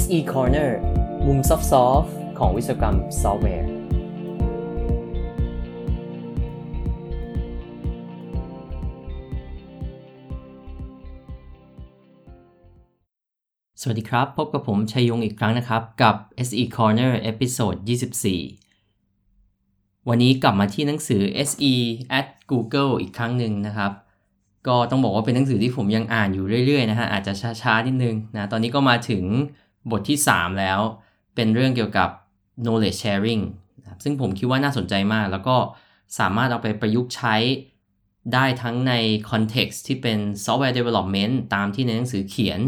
SE Corner มุม soft ของวิศวกรรมซอฟต์แวร์ สวัสดีครับ พบกับผมชัยยงอีกครั้งนะครับ กับ SE Corner episode 24 วันนี้กลับมาที่หนังสือ SE at Google อีกครั้งหนึ่งนะครับก็ต้องบอกว่าเป็นหนังสือที่ผมยังอ่านอยู่เรื่อยๆนะฮะอาจจะช้าๆนิดนึงนะตอนนี้ก็มาถึง บทที่ 3 แล้ว เป็นเรื่องเกี่ยวกับ knowledge sharing ซึ่งผมคิดว่าน่าสนใจมาก แล้วก็สามารถเอาไปประยุกต์ใช้ได้ทั้งใน context ที่เป็น software development ตามที่ในหนังสือเขียน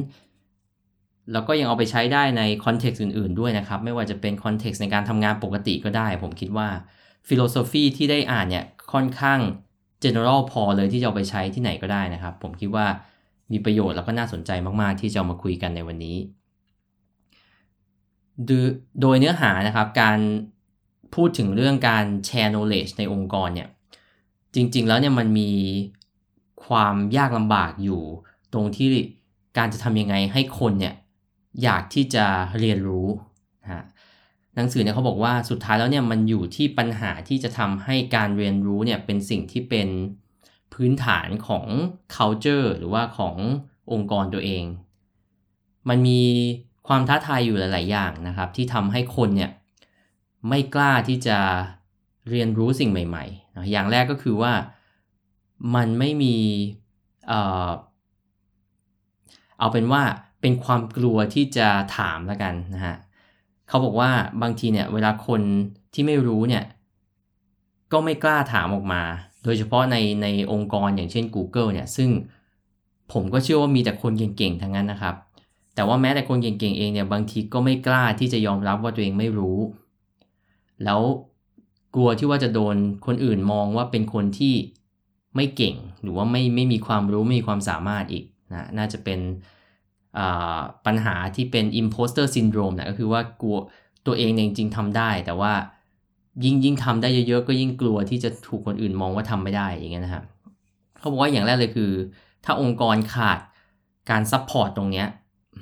แล้วก็ยังเอาไปใช้ได้ใน context อื่นๆด้วยนะครับ ไม่ว่าจะเป็น context ในการทำงานปกติก็ได้ ผมคิดว่า philosophy ที่ได้อ่านเนี่ยค่อนข้าง general พอเลยที่จะเอาไปใช้ที่ไหนก็ได้นะครับ ผมคิดว่ามีประโยชน์แล้วก็น่าสนใจมากๆ ที่จะามาคุยกันในวันนี้ โดยเนื้อหานะครับ การพูดถึงเรื่องการแชร์ knowledge ในองค์กรเนี่ย จริง ๆ แล้วเนี่ยมันมีความยากลำบากอยู่ ตรงที่การจะทำยังไงให้คนเนี่ย อยากที่จะเรียนรู้นะฮะหนังสือเนี่ยเขาบอกว่าสุดท้ายแล้วเนี่ยมันอยู่ที่ปัญหาที่จะทำให้การเรียนรู้เนี่ยเป็นสิ่งที่เป็นพื้นฐานของ culture หรือว่าขององค์กรตัวเอง มันมี ความท้าทายอยู่หลาย ๆ อย่างนะครับ ที่ทำให้คนเนี่ยไม่กล้าที่จะเรียนรู้สิ่งใหม่ๆนะอย่างแรกก็คือว่ามันไม่มีเอ่อเอาเป็นว่าเป็นความกลัวที่จะถามแล้วกันนะฮะเขาบอกว่าบางทีเนี่ยเวลาคนที่ไม่รู้เนี่ยก็ไม่กล้าถามออกมา โดยเฉพาะในในองค์กรอย่างเช่น Google เนี่ยซึ่งผมก็เชื่อว่ามีแต่คนเก่งๆ ทั้งนั้นนะครับ แต่ว่าแม้แต่คนเก่งๆเองเนี่ยบางทีก็ไม่กล้าที่จะยอมรับว่าตัวเองไม่รู้ แล้วกลัวที่ว่าจะโดนคนอื่นมองว่าเป็นคนที่ไม่เก่งหรือว่าไม่ไม่มีความรู้ไม่มีความสามารถอีกนะน่าจะเป็นปัญหาที่เป็น imposter syndrome นะก็คือว่ากลัวตัวเองเองจริงทำได้ แต่ว่ายิ่งยิ่งทำได้เยอะๆ ก็ยิ่งกลัวที่จะถูกคนอื่นมองว่าทำไม่ได้อย่างเงี้ยนะครับเขาบอกว่าอย่างแรกเลยคือ ถ้าองค์กรขาดการ support ตรงเนี้ย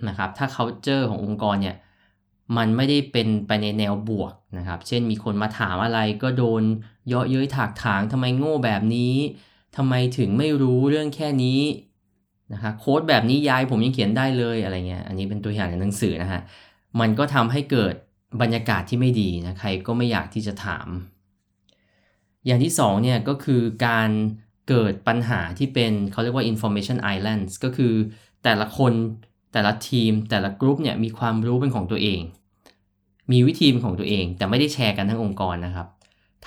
นะครับถ้า culture ขององค์กรเนี่ยมันไม่ได้เป็นไปในแนวบวกนะครับ เช่นมีคนมาถามอะไรก็โดนเยาะเย้ยถากถางทำไมโง่แบบนี้ทำไมถึงไม่รู้เรื่องแค่นี้นะคะโค้ดแบบนี้ยายผมยังเขียนได้เลยอะไรเงี้ยอันนี้เป็นตัวอย่างในหนังสือนะฮะมันก็ทำให้เกิดบรรยากาศที่ไม่ดีนะใครก็ไม่อยากที่จะถาม อย่างที่2เนี่ยก็คือการเกิดปัญหาที่เป็นเขาเรียกว่า information islands ก็คือแต่ละคน แต่ละทีมแต่ละกลุ่มเนี่ยมีความรู้เป็นของตัวเอง มีวิธีเป็นของตัวเอง แต่ไม่ได้แชร์กันทั้งองค์กรนะครับ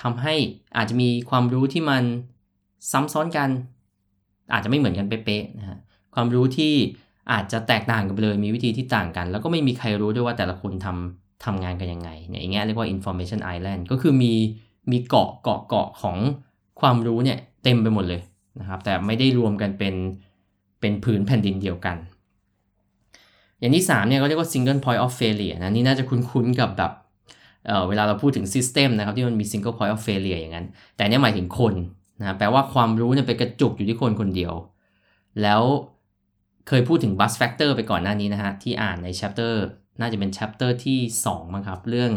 ทำให้อาจจะมีความรู้ที่มันซ้ำซ้อนกัน อาจจะไม่เหมือนกันเป๊ะๆนะฮะความรู้ที่อาจจะแตกต่างกันไปเลยมีวิธีที่ต่างกัน แล้วก็ไม่มีใครรู้ด้วยว่าแต่ละคนทำทำงานกันยังไงเนี่ยอย่างเงี้ยเรียกว่า information island ก็คือมีมีเกาะเกาะเกาะของความรู้เนี่ยเต็มไปหมดเลยนะครับ แต่ไม่ได้รวมกันเป็นเป็นผืนแผ่นดินเดียวกัน อย่างที่3เนี่ยก็เรียกว่า single point of failure นะนี่น่าจะคุ้นๆกับแบบเเวลาเราพูดถึง system นะครับที่มันมี single point of failure อย่างนั้น แต่เนี่ยหมายถึงคนนะแปลว่าความรู้เนี่ยไปกระจุกอยู่ที่คนคนเดียว แล้วเคยพูดถึง bus factor ไปก่อนหน้านี้นะฮะที่อ่านใน chapter น่าจะเป็น chapter ที่2มั้งครับ เรื่อง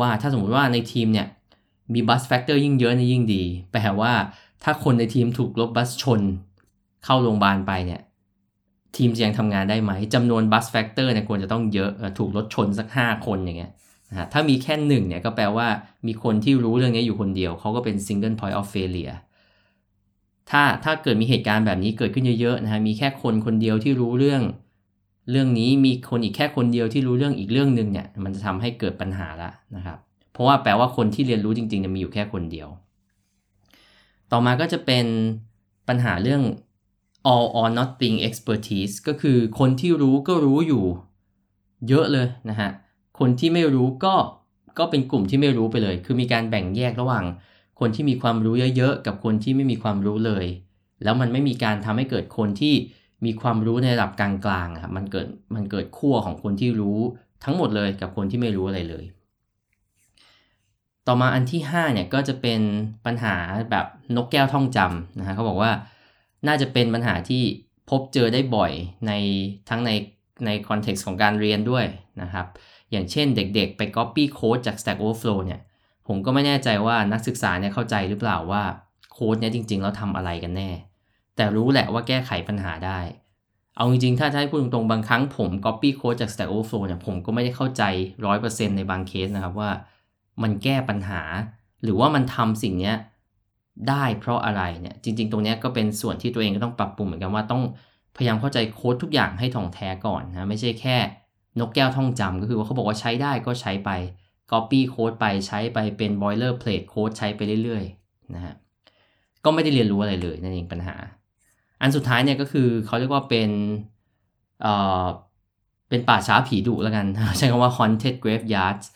ว่าถ้าสมมติว่าในทีมเนี่ยมี bus factor ยิ่งเยอะนี่ยิ่งดี แปลว่าถ้าคนในทีมถูกรถบัสชนเข้าโรงพยาบาลไปเนี่ย ทีมจะยังทำงานได้ไหมจำนวน bus factor เนี่ยควรจะต้องเยอะถูกรถชนสัก 5 คนอย่างเงี้ยนะถ้ามีแค่หนึ่งเนี่ยก็แปลว่ามีคนที่รู้เรื่องนี้อยู่คนเดียว เขาก็เป็น single point of failure ถ้าถ้าเกิดมีเหตุการณ์แบบนี้เกิดขึ้นเยอะๆนะฮะมีแค่คนคนเดียวที่รู้เรื่อง เรื่องนี้มีคนอีกแค่คนเดียวที่รู้เรื่องอีกเรื่องหนึ่งเนี่ยมันจะทำให้เกิดปัญหาละนะครับ เพราะว่าแปลว่าคนที่เรียนรู้จริงๆจะมีอยู่แค่คนเดียว ต่อมาก็จะเป็นปัญหาเรื่อง all or nothing expertise ก็คือคนที่รู้ก็รู้อยู่เยอะเลยนะฮะ คนที่ไม่รู้ก็ก็เป็นกลุ่มที่ไม่รู้ไปเลย คือมีการแบ่งแยกระหว่าง คนที่มีความรู้เยอะๆ กับคนที่ไม่มีความรู้เลย แล้วมันไม่มีการทำให้เกิดคนที่มีความรู้ในระดับกลางๆครับมันเกิดมันเกิดขั้วของคนที่รู้ทั้งหมดเลยกับคนที่ไม่รู้อะไรเลย ต่อมาอันที่5เนี่ยก็จะเป็นปัญหาแบบนกแก้วท่องจำนะฮะเขาบอกว่า น่าจะเป็นปัญหาที่พบเจอได้บ่อยในทั้งในใน context ของการเรียนด้วยนะครับ อย่างเช่นเด็กๆ ไป Copy Code จาก Stack Overflow เนี่ย ผมก็ไม่แน่ใจว่านักศึกษาเนี่ยเข้าใจหรือเปล่าว่าโค้ดเนี่ยจริงๆ แล้วทำอะไรกันแน่ แต่รู้แหละว่าแก้ไขปัญหาได้ เอาจริงๆ ถ้าจะให้พูดตรงๆ บางครั้งผม Copy Code จาก Stack Overflow เนี่ย ผมก็ไม่ได้เข้าใจ 100%ในบางเคสนะครับว่า มันแก้ปัญหา หรือว่ามันทำสิ่งนี้ ได้เพราะอะไรเนี่ยจริง ๆ ตรงนี้ก็เป็นส่วนที่ตัวเองก็ต้องปรับปรุงเหมือนกันว่าต้องพยายามเข้าใจโค้ดทุกอย่างให้ท่องแท้ก่อนนะไม่ใช่แค่นกแก้วท่องจำก็คือว่าเขาบอกว่าใช้ได้ก็ใช้ไป Copy โค้ดไปใช้ไปเป็น boilerplate โค้ดใช้ไปเรื่อยๆนะฮะก็ไม่ได้เรียนรู้อะไรเลยนั่นเองปัญหา อันสุดท้ายเนี่ยก็คือเขาเรียกว่าเป็นเอ่อเป็นป่าช้าผีดุแล้วกัน ใช้คำว่า haunted graveyards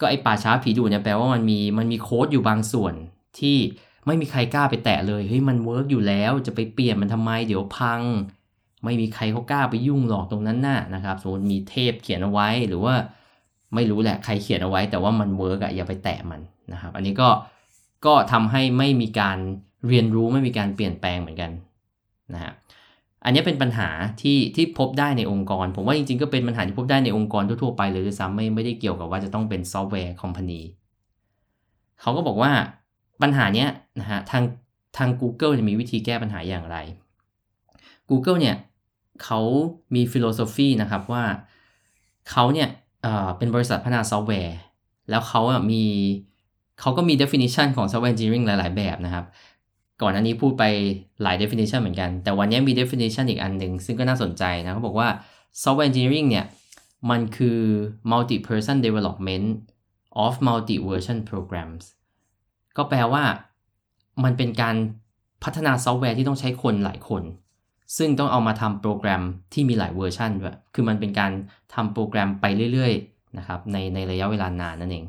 ก็ไอป่าช้าผีดุเนี่ยแปลว่ามันมีมันมีโค้ดอยู่บางส่วนที่ ไม่มีใครกล้าไปแตะเลยเฮ้ยมัน work อยู่แล้วจะไปเปลี่ยนมันทำไม เดี๋ยวพัง ไม่มีใครเขากล้าไปยุ่งหรอกตรงนั้นน่ะนะครับสมมติมีเทพเขียนเอาไว้หรือว่าไม่รู้แหละใครเขียนเอาไว้ แต่ว่ามัน work อะอย่าไปแตะมันนะครับ อันนี้ก็ก็ทำให้ไม่มีการเรียนรู้ไม่มีการเปลี่ยนแปลงเหมือนกันนะฮะอันนี้เป็นปัญหาที่ที่พบได้ในองค์กร ผมว่าจริงๆก็เป็นปัญหาที่พบได้ในองค์กรทั่วๆไปเลยด้วยซ้ำไม่ไม่ได้เกี่ยวกับว่าจะต้องเป็น software companyเขาก็บอกว่า ปัญหาเนี้ยนะฮะทางทาง Google จะมีวิธีแก้ปัญหาอย่างไร Google เนี่ยเขามี philosophy นะครับว่าเขาเนี่ยเป็นบริษัทพัฒนาซอฟต์แวร์ แล้วเขาอะมีเขาก็มี definition ของ software engineering หลาย ๆ แบบนะครับ ก่อนอันนี้พูดไปหลาย definition เหมือนกัน แต่วันนี้มี definition อีกอันหนึ่งซึ่งก็น่าสนใจนะเขาบอกว่า software engineering เนี่ย มันคือ multi person development of multi version programs ก็แปลว่า มันเป็นการพัฒนาซอฟต์แวร์ที่ต้องใช้คนหลายคน ซึ่งต้องเอามาทำโปรแกรมที่มีหลายเวอร์ชันด้วย คือมันเป็นการทำโปรแกรมไปเรื่อยๆนะครับในในระยะเวลานานนั่นเอง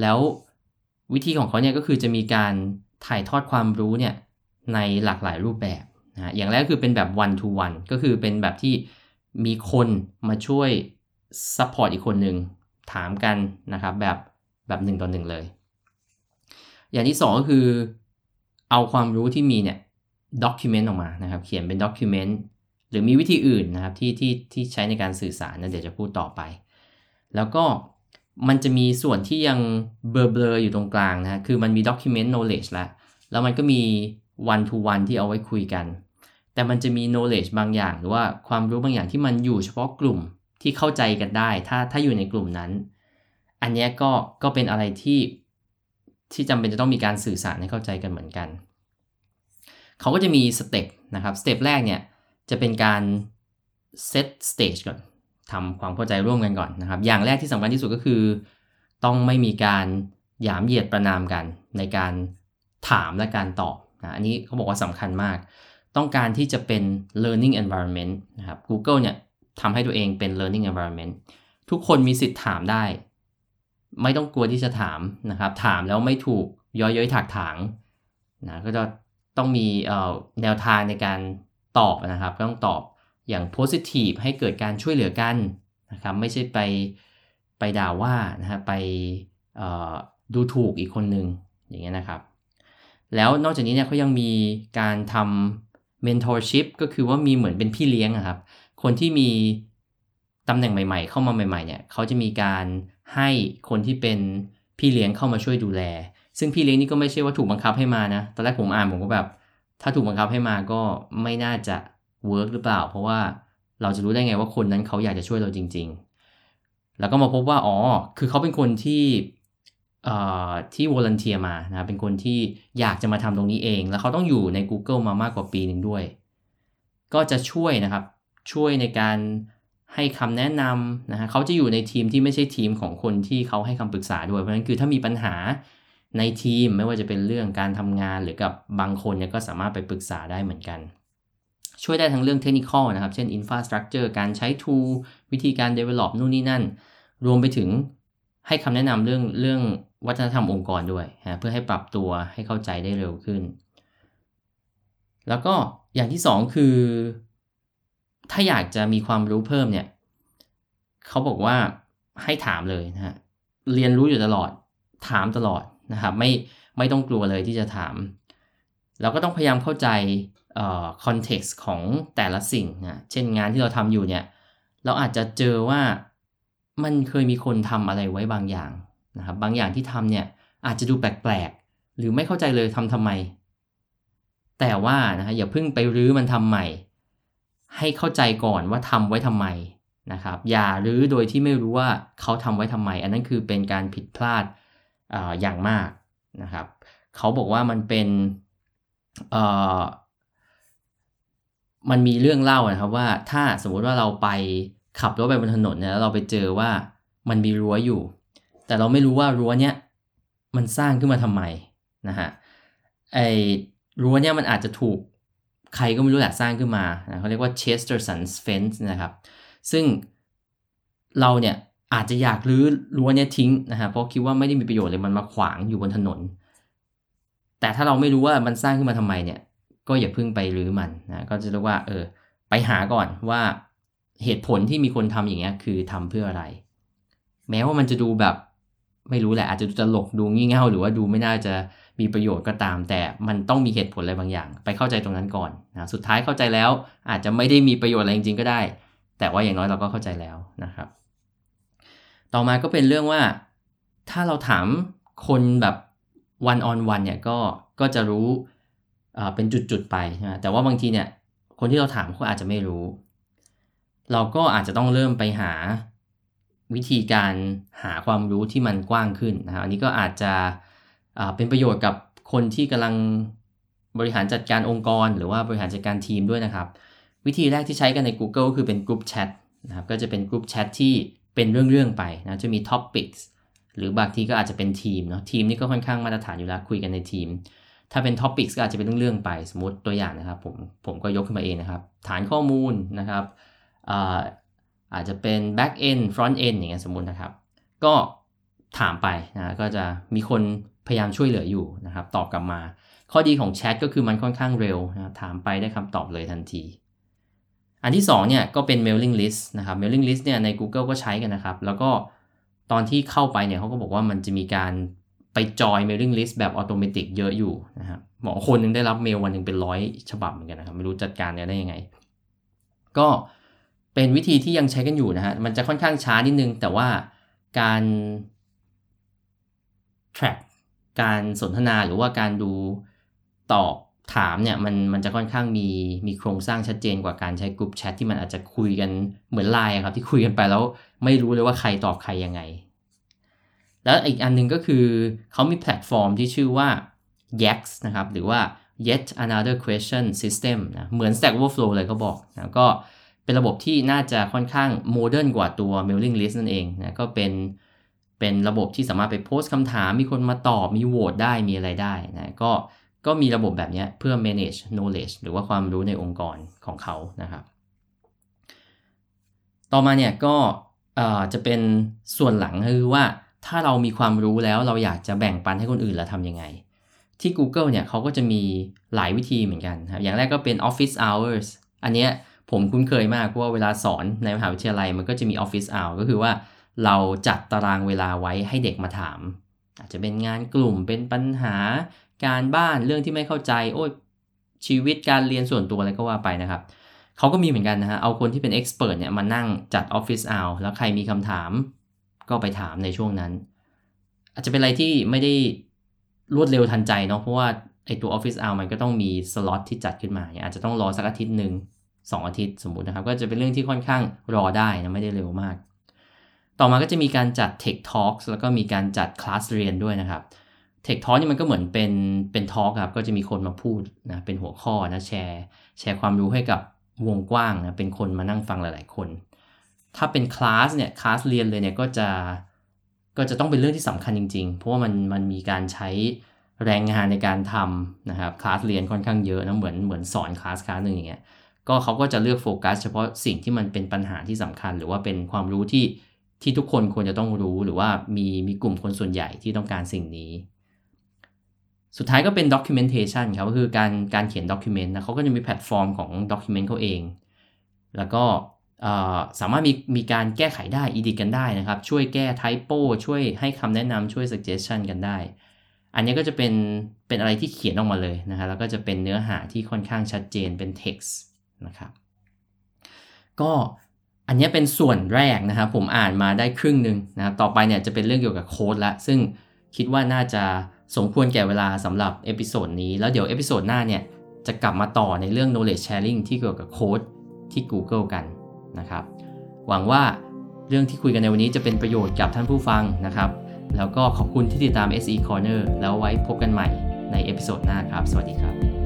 แล้ววิธีของเขาเนี่ยก็คือจะมีการถ่ายทอดความรู้เนี่ยในหลากหลายรูปแบบนะอย่างแรกคือเป็นแบบ one to one ก็คือเป็นแบบที่มีคนมาช่วย support อีกคนหนึ่งถามกันนะครับแบบแบบหนึ่งต่อหนึ่งเลย อย่างที่สองก็คือเอาความรู้ที่มีเนี่ยด็อกิเมนต์ออกมานะครับ เขียนเป็นด็อกิเมนต์หรือมีวิธีอื่นนะครับที่ที่ที่ใช้ในการสื่อสารนะเดี๋ยวจะพูดต่อไป แล้วก็มันจะมีส่วนที่ยังเบลอๆอยู่ตรงกลางนะคือมันมี document knowledge แล้วแล้วมันก็มี one to one ที่เอาไว้คุยกัน แต่มันจะมี knowledge บางอย่าง หรือว่าความรู้บางอย่างที่มันอยู่เฉพาะกลุ่มที่เข้าใจกันได้ ถ้าถ้าอยู่ในกลุ่มนั้น อันนี้ก็ก็เป็นอะไรที่ ที่จำเป็นจะต้องมีการสื่อสารให้เข้าใจกันเหมือนกัน เขาก็จะมี step นะครับ step แรกเนี่ยจะเป็นการ set stage ก่อนทำความเข้าใจร่วมกันก่อนนะครับ อย่างแรกที่สำคัญที่สุดก็คือ ต้องไม่มีการหยามเหยียดประนามกัน ในการถามและการตอบนะอันนี้เขาบอกว่าสำคัญมาก ต้องการที่จะเป็น learning environment นะครับ Google เนี่ยทำให้ตัวเองเป็น learning environment ทุกคนมีสิทธิ์ถามได้ ไม่ต้องกลัวที่จะถามนะครับ ถามแล้วไม่ถูกย้อยย้อยถักถางนะก็จะต้องมีแนวทางในการตอบนะครับ ต้องตอบอย่าง positive ให้เกิดการช่วยเหลือกันนะครับ ไม่ใช่ไปไปด่าว่านะฮะไปดูถูกอีกคนหนึ่งอย่างเงี้ยนะครับ แล้วนอกจากนี้เนี่ยเขายังมีการทำ mentorship ก็คือว่ามีเหมือนเป็นพี่เลี้ยงครับ คนที่มีตำแหน่งใหม่ ๆ เข้ามาใหม่ ๆ เนี่ยเขาจะมีการ ให้คนที่เป็นพี่เลี้ยงเข้ามาช่วยดูแล ซึ่งพี่เลี้ยงนี่ก็ไม่ใช่ว่าถูกบังคับให้มานะ ตอนแรกผมอ่านผมก็แบบ ถ้าถูกบังคับให้มาก็ไม่น่าจะเวิร์กหรือเปล่า เพราะว่าเราจะรู้ได้ไงว่าคนนั้นเขาอยากจะช่วยเราจริง ๆ แล้วก็มาพบว่า อ๋อ คือเขาเป็นคนที่ที่วอลันเทียมานะ เป็นคนที่อยากจะมาทำตรงนี้เอง แล้วเขาต้องอยู่ใน Google มามากกว่าปีหนึ่งด้วย ก็จะช่วยนะครับ ช่วยในการ ให้คำแนะนำนะฮะเขาจะอยู่ในทีมที่ไม่ใช่ทีมของคนที่เขาให้คำปรึกษาด้วย เพราะฉะนั้นคือถ้ามีปัญหาในทีมไม่ว่าจะเป็นเรื่องการทำงานหรือกับบางคนเนี่ยก็สามารถไปปรึกษาได้เหมือนกัน ช่วยได้ทั้งเรื่องเทคนิคนะครับ เช่น infrastructure การใช้ tool วิธีการ develop นู่นนี่นั่น รวมไปถึงให้คำแนะนำเรื่องเรื่องวัฒนธรรมองค์กรด้วยนะเพื่อให้ปรับตัวให้เข้าใจได้เร็วขึ้น แล้วก็อย่างที่ 2 คือ ถ้าอยากจะมีความรู้เพิ่มเนี่ยเขาบอกว่าให้ถามเลยนะฮะเรียนรู้อยู่ตลอดถามตลอดนะครับไม่ไม่ต้องกลัวเลยที่จะถาม เราก็ต้องพยายามเข้าใจคอนเท็กซ์ของแต่ละสิ่งนะเช่นงานที่เราทำอยู่เนี่ยเราอาจจะเจอว่ามันเคยมีคนทำอะไรไว้บางอย่างนะครับบางอย่างที่ทำเนี่ยอาจจะดูแปลกๆ หรือไม่เข้าใจเลยทำทำไม แต่ว่านะฮะอย่าเพิ่งไปรื้อมันทำใหม่ ให้เข้าใจก่อนว่าทำไว้ทำไมนะครับ อย่ารื้อโดยที่ไม่รู้ว่าเขาทำไว้ทำไม อันนั้นคือเป็นการผิดพลาดออย่างมากนะครับ เขาบอกว่ามันเป็นมันมีเรื่องเล่านะครับว่าถ้าสมมุติว่าเราไปขับรถไปบนถนนเนี่ยแล้วเราไปเจอว่ามันมีรั้วอยู่ แต่เราไม่รู้ว่ารั้วเนี้ยมันสร้างขึ้นมาทำไมนะฮะไอ้รั้วเนี้ยมันอาจจะถูก ใครก็ไม่รู้แหละสร้างขึ้นมาเขาเรียกว่า Chesterton's fence นะครับ ซึ่งเราเนี่ยอาจจะอยากรื้อรั้วเนี้ยทิ้งนะฮะเพราะคิดว่าไม่ได้มีประโยชน์เลยมันมาขวางอยู่บนถนน แต่ถ้าเราไม่รู้ว่ามันสร้างขึ้นมาทำไมเนี่ย ก็อย่าเพิ่งไปรื้อมันนะก็จะเรียกว่าเออไปหาก่อนว่าเหตุผลที่มีคนทำอย่างเงี้ยคือทำเพื่ออะไร แม้ว่ามันจะดูแบบไม่รู้แหละอาจจะดูตลกดูงี่เง่าหรือว่าดูไม่น่าจะ มีประโยชน์ก็ตาม แต่มันต้องมีเหตุผลอะไรบางอย่าง ไปเข้าใจตรงนั้นก่อนนะสุดท้ายเข้าใจแล้วอาจจะไม่ได้มีประโยชน์อะไรจริงๆก็ได้ แต่ว่าอย่างน้อยเราก็เข้าใจแล้วนะครับ ต่อมาก็เป็นเรื่องว่าถ้าเราถามคนแบบวันออนวันเนี่ยก็ก็จะรู้เป็นจุดๆไปนะแต่ว่าบางทีเนี่ยคนที่เราถามเขาอาจจะไม่รู้ เราก็อาจจะต้องเริ่มไปหาวิธีการหาความรู้ที่มันกว้างขึ้นนะครับอันนี้ก็อาจจะ เป็นประโยชน์กับคนที่กำลังบริหารจัดการองค์กร หรือว่าบริหารจัดการทีมด้วยนะครับ วิธีแรกที่ใช้กันใน Google คือเป็นกลุ่มแชทนะครับก็จะเป็นกลุ่มแชทที่เป็นเรื่องๆไปนะจะมี Topics หรือบางทีก็อาจจะเป็นทีมเนาะทีมนี่ก็ค่อนข้างมาตรฐานอยู่แล้วคุยกันในทีม ถ้าเป็น topic ก็อาจจะเป็นเรื่องๆไปสมมติตัวอย่างนะครับผมผมก็ยกขึ้นมาเองนะครับ ฐานข้อมูลนะครับอาอาจจะเป็น back end front end อย่างเงี้ยสมมตินะครับ ก็ถามไปนะก็จะมีคน พยายามช่วยเหลืออยู่นะครับ ตอบกลับมา ข้อดีของแชทก็คือมันค่อนข้างเร็วนะถามไปได้คำตอบเลยทันที อันที่2เนี่ยก็เป็น mailing list นะครับ mailing list เนี่ยใน Google ก็ใช้กันนะครับ แล้วก็ตอนที่เข้าไปเนี่ยเขาก็บอกว่ามันจะมีการไปจอย mailing list แบบอัตโนมัติเยอะอยู่นะครับหมอคนนึงได้รับเมลวันหนึ่งเป็นร้อยฉบับเหมือนกันนะครับ ไม่รู้จัดการเนี้ยได้ยังไง ก็เป็นวิธีที่ยังใช้กันอยู่นะฮะมันจะค่อนข้างช้านิดนึง แต่ว่าการ track การสนทนาหรือว่าการดูตอบถามเนี่ยมันมันจะค่อนข้างมีมีโครงสร้างชัดเจนกว่าการใช้กลุ่มแชทที่มันอาจจะคุยกันเหมือนไลน์ครับที่คุยกันไปแล้วไม่รู้เลยว่าใครตอบใครยังไง แล้วอีกอันนึงก็คือเขามีแพลตฟอร์มที่ชื่อว่า YAQS นะครับ หรือว่า Yet Another Question System นะเหมือน Stack Overflow เลยเขาบอกนะก็เป็นระบบที่น่าจะค่อนข้าง modern กว่าตัว mailing list นั่นเองนะก็เป็น เป็นระบบที่สามารถไปโพสต์คำถาม มีคนมาตอบ มีโหวตได้ มีอะไรได้นะก็ก็มีระบบแบบนี้เพื่อ manage knowledge หรือว่าความรู้ในองค์กรของเขานะครับ ต่อมาเนี่ยก็จะเป็นส่วนหลังคือว่าถ้าเรามีความรู้แล้วเราอยากจะแบ่งปันให้คนอื่นเราทำยังไง ที่ Google เนี่ยเขาก็จะมีหลายวิธีเหมือนกันครับอย่างแรกก็เป็น Office Hours อันเนี้ยผมคุ้นเคยมากเพราะว่าเวลาสอนในมหาวิทยาลัยมันก็จะมี Office Hour ก็คือว่า เราจัดตารางเวลาไว้ให้เด็กมาถาม อาจจะเป็นงานกลุ่มเป็นปัญหาการบ้านเรื่องที่ไม่เข้าใจ โอ้ชีวิตการเรียนส่วนตัวอะไรก็ว่าไปนะครับเขาก็มีเหมือนกันนะฮะเอาคนที่เป็นเอ็กซ์เพรสเนี่ยมานั่งจัดออฟฟิศเอาแล้วใครมีคำถาม ก็ไปถามในช่วงนั้น อาจจะเป็นอะไรที่ไม่ได้รวดเร็วทันใจเนาะเพราะว่าไอตัว Office Hour มันก็ต้องมีสล็อตที่จัดขึ้นมาเนี่ยอาจจะต้องรอสักอาทิตย์หนึ่งสองอาทิตย์สมมุตินะครับ ก็จะเป็นเรื่องที่ค่อนข้างรอได้นะไม่ได้เร็วมาก ต่อมาก็จะมีการจัด Tech Talks แล้วก็มีการจัดคลาสเรียนด้วยนะครับ Tech Talk นี่มันก็เหมือนเป็นเป็นทอล์กครับก็จะมีคนมาพูดนะเป็นหัวข้อนะแชร์ แชร์ความรู้ให้กับวงกว้างนะเป็นคนมานั่งฟังหลาย ๆ คน ถ้าเป็นคลาสเนี่ยคลาสเรียนเลยเนี่ยก็จะก็จะต้องเป็นเรื่องที่สำคัญจริง ๆ เพราะว่ามันมันมีการใช้แรงงานในการทำนะครับคลาสเรียนค่อนข้างเยอะนะเหมือนเหมือนสอนคลาสคลาสหนึ่งอย่างเงี้ยก็เขาก็จะเลือกโฟกัสเฉพาะสิ่งที่มันเป็นปัญหาที่สำคัญ หรือว่าเป็นความรู้ที่ ที่ทุกคนควรจะต้องรู้หรือว่ามีมีกลุ่มคนส่วนใหญ่ที่ต้องการสิ่งนี้ สุดท้ายก็เป็น documentation ครับก็คือการการเขียน document นะเขาก็จะมีแพลตฟอร์มของ document เขาเอง แล้วก็สามารถมีมีการแก้ไขได้อีดิกันได้นะครับ ช่วยแก้ไทโปช่วยให้คำแนะนำช่วย suggestion กันได้ อันนี้ก็จะเป็นเป็นอะไรที่เขียนออกมาเลยนะครับแล้วก็จะเป็นเนื้อหาที่ค่อนข้างชัดเจนเป็น text นะครับ ก็ อันนี้เป็นส่วนแรกนะครับ ผมอ่านมาได้ครึ่งหนึ่งนะครับ ต่อไปเนี่ยจะเป็นเรื่องเกี่ยวกับโค้ดละ ซึ่งคิดว่าน่าจะสมควรแก่เวลาสำหรับ episode นี้ แล้วเดี๋ยว episode หน้าเนี่ยจะกลับมาต่อในเรื่อง knowledge sharing ที่เกี่ยวกับโค้ดที่ Google กันนะครับ หวังว่าเรื่องที่คุยกันในวันนี้จะเป็นประโยชน์กับท่านผู้ฟังนะครับ แล้วก็ขอบคุณที่ติดตาม SE Corner แล้วไว้พบกันใหม่ใน episode หน้าครับ สวัสดีครับ